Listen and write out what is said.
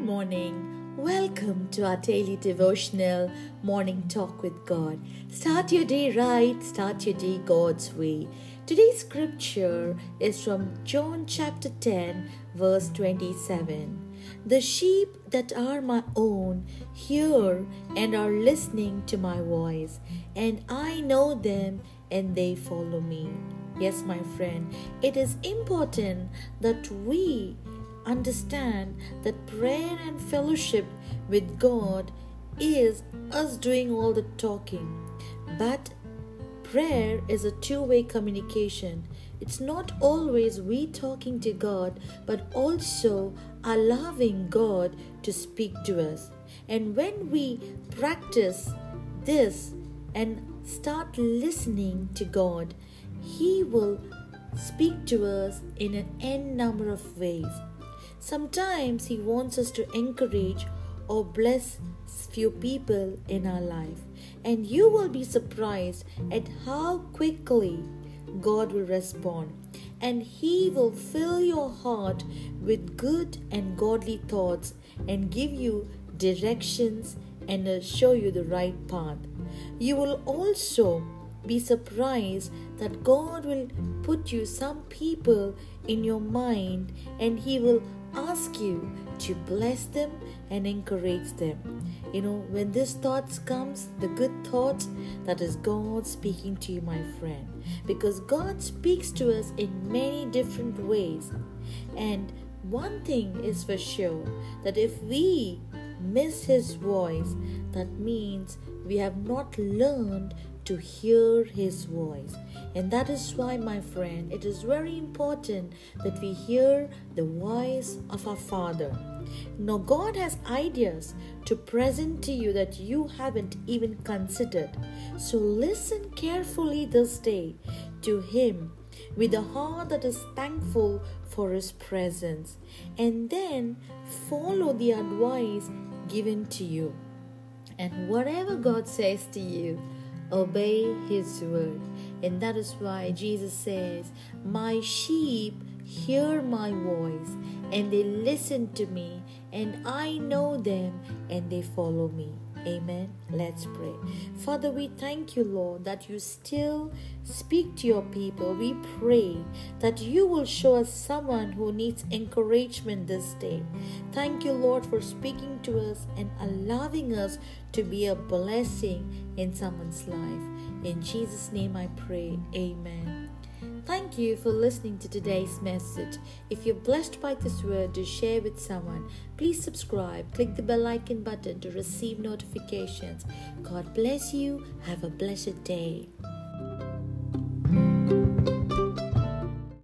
morning. Welcome to our daily devotional morning talk with God. Start your day right, start your day God's way. Today's scripture is from John chapter 10, verse 27. The sheep that are my own hear and are listening to my voice, and I know them and they follow me. Yes, my friend, it is important that we understand that prayer and fellowship with God is us doing all the talking. But prayer is a two way communication. It's not always we talking to God, but also allowing God to speak to us. And when we practice this and start listening to God, He will speak to us in an n number of ways. Sometimes He wants us to encourage or bless few people in our life, and you will be surprised at how quickly God will respond, and He will fill your heart with good and godly thoughts and give you directions and show you the right path. You will also be surprised that God will put you some people in your mind and He will ask you to bless them and encourage them. You know, when this thoughts comes, the good thoughts, that is God speaking to you, my friend. Because God speaks to us in many different ways. And one thing is for sure that if we miss his voice, that means we have not learned to hear his voice. And that is why, my friend, it is very important that we hear the voice of our Father. Now, God has ideas to present to you that you haven't even considered. So, listen carefully this day to Him with a heart that is thankful for His presence, and then follow the advice given to you. And whatever God says to you, obey His word. And that is why Jesus says, My sheep hear my voice, and they listen to me, and I know them, and they follow me. Amen. Let's pray. Father, we thank you, Lord, that you still speak to your people. We pray that you will show us someone who needs encouragement this day. Thank you, Lord, for speaking to us and allowing us to be a blessing in someone's life. In Jesus' name I pray. Amen. Thank you for listening to today's message. If you're blessed by this word to share with someone, please subscribe. Click the bell icon button to receive notifications. God bless you. Have a blessed day.